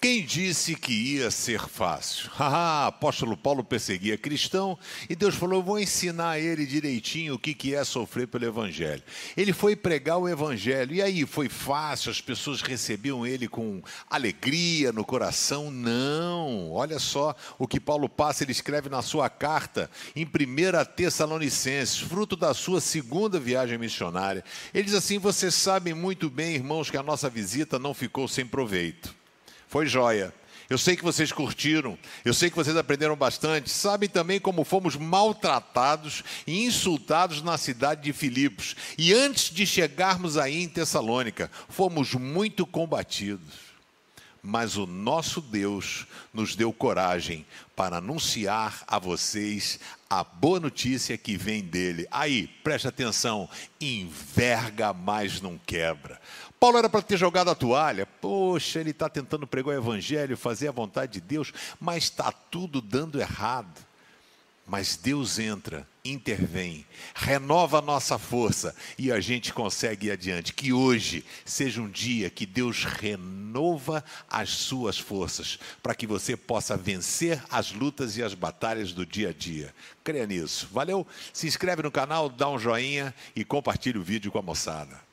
Quem disse que ia ser fácil? Ah, apóstolo Paulo perseguia cristão e Deus falou: Eu vou ensinar ele direitinho o que, que é sofrer pelo Evangelho. Ele foi pregar o Evangelho e aí foi fácil, as pessoas recebiam ele com alegria no coração? Não, olha só o que Paulo passa, ele escreve na sua carta em 1 Tessalonicenses, fruto da sua segunda viagem missionária. Ele diz assim: Vocês sabem muito bem, irmãos, que a nossa visita não ficou sem proveito. Foi joia. Eu sei que vocês curtiram, eu sei que vocês aprenderam bastante. Sabem também como fomos maltratados e insultados na cidade de Filipos. E antes de chegarmos aí em Tessalônica, fomos muito combatidos. Mas o nosso Deus nos deu coragem para anunciar a vocês a boa notícia que vem dele. Aí, preste atenção: enverga, mas não quebra. Paulo era para ter jogado a toalha. Poxa, ele está tentando pregar o evangelho, fazer a vontade de Deus, mas está tudo dando errado. Mas Deus entra, intervém, renova a nossa força e a gente consegue ir adiante. Que hoje seja um dia que Deus renova as suas forças, para que você possa vencer as lutas e as batalhas do dia a dia. Creia nisso. Valeu? Se inscreve no canal, dá um joinha e compartilhe o vídeo com a moçada.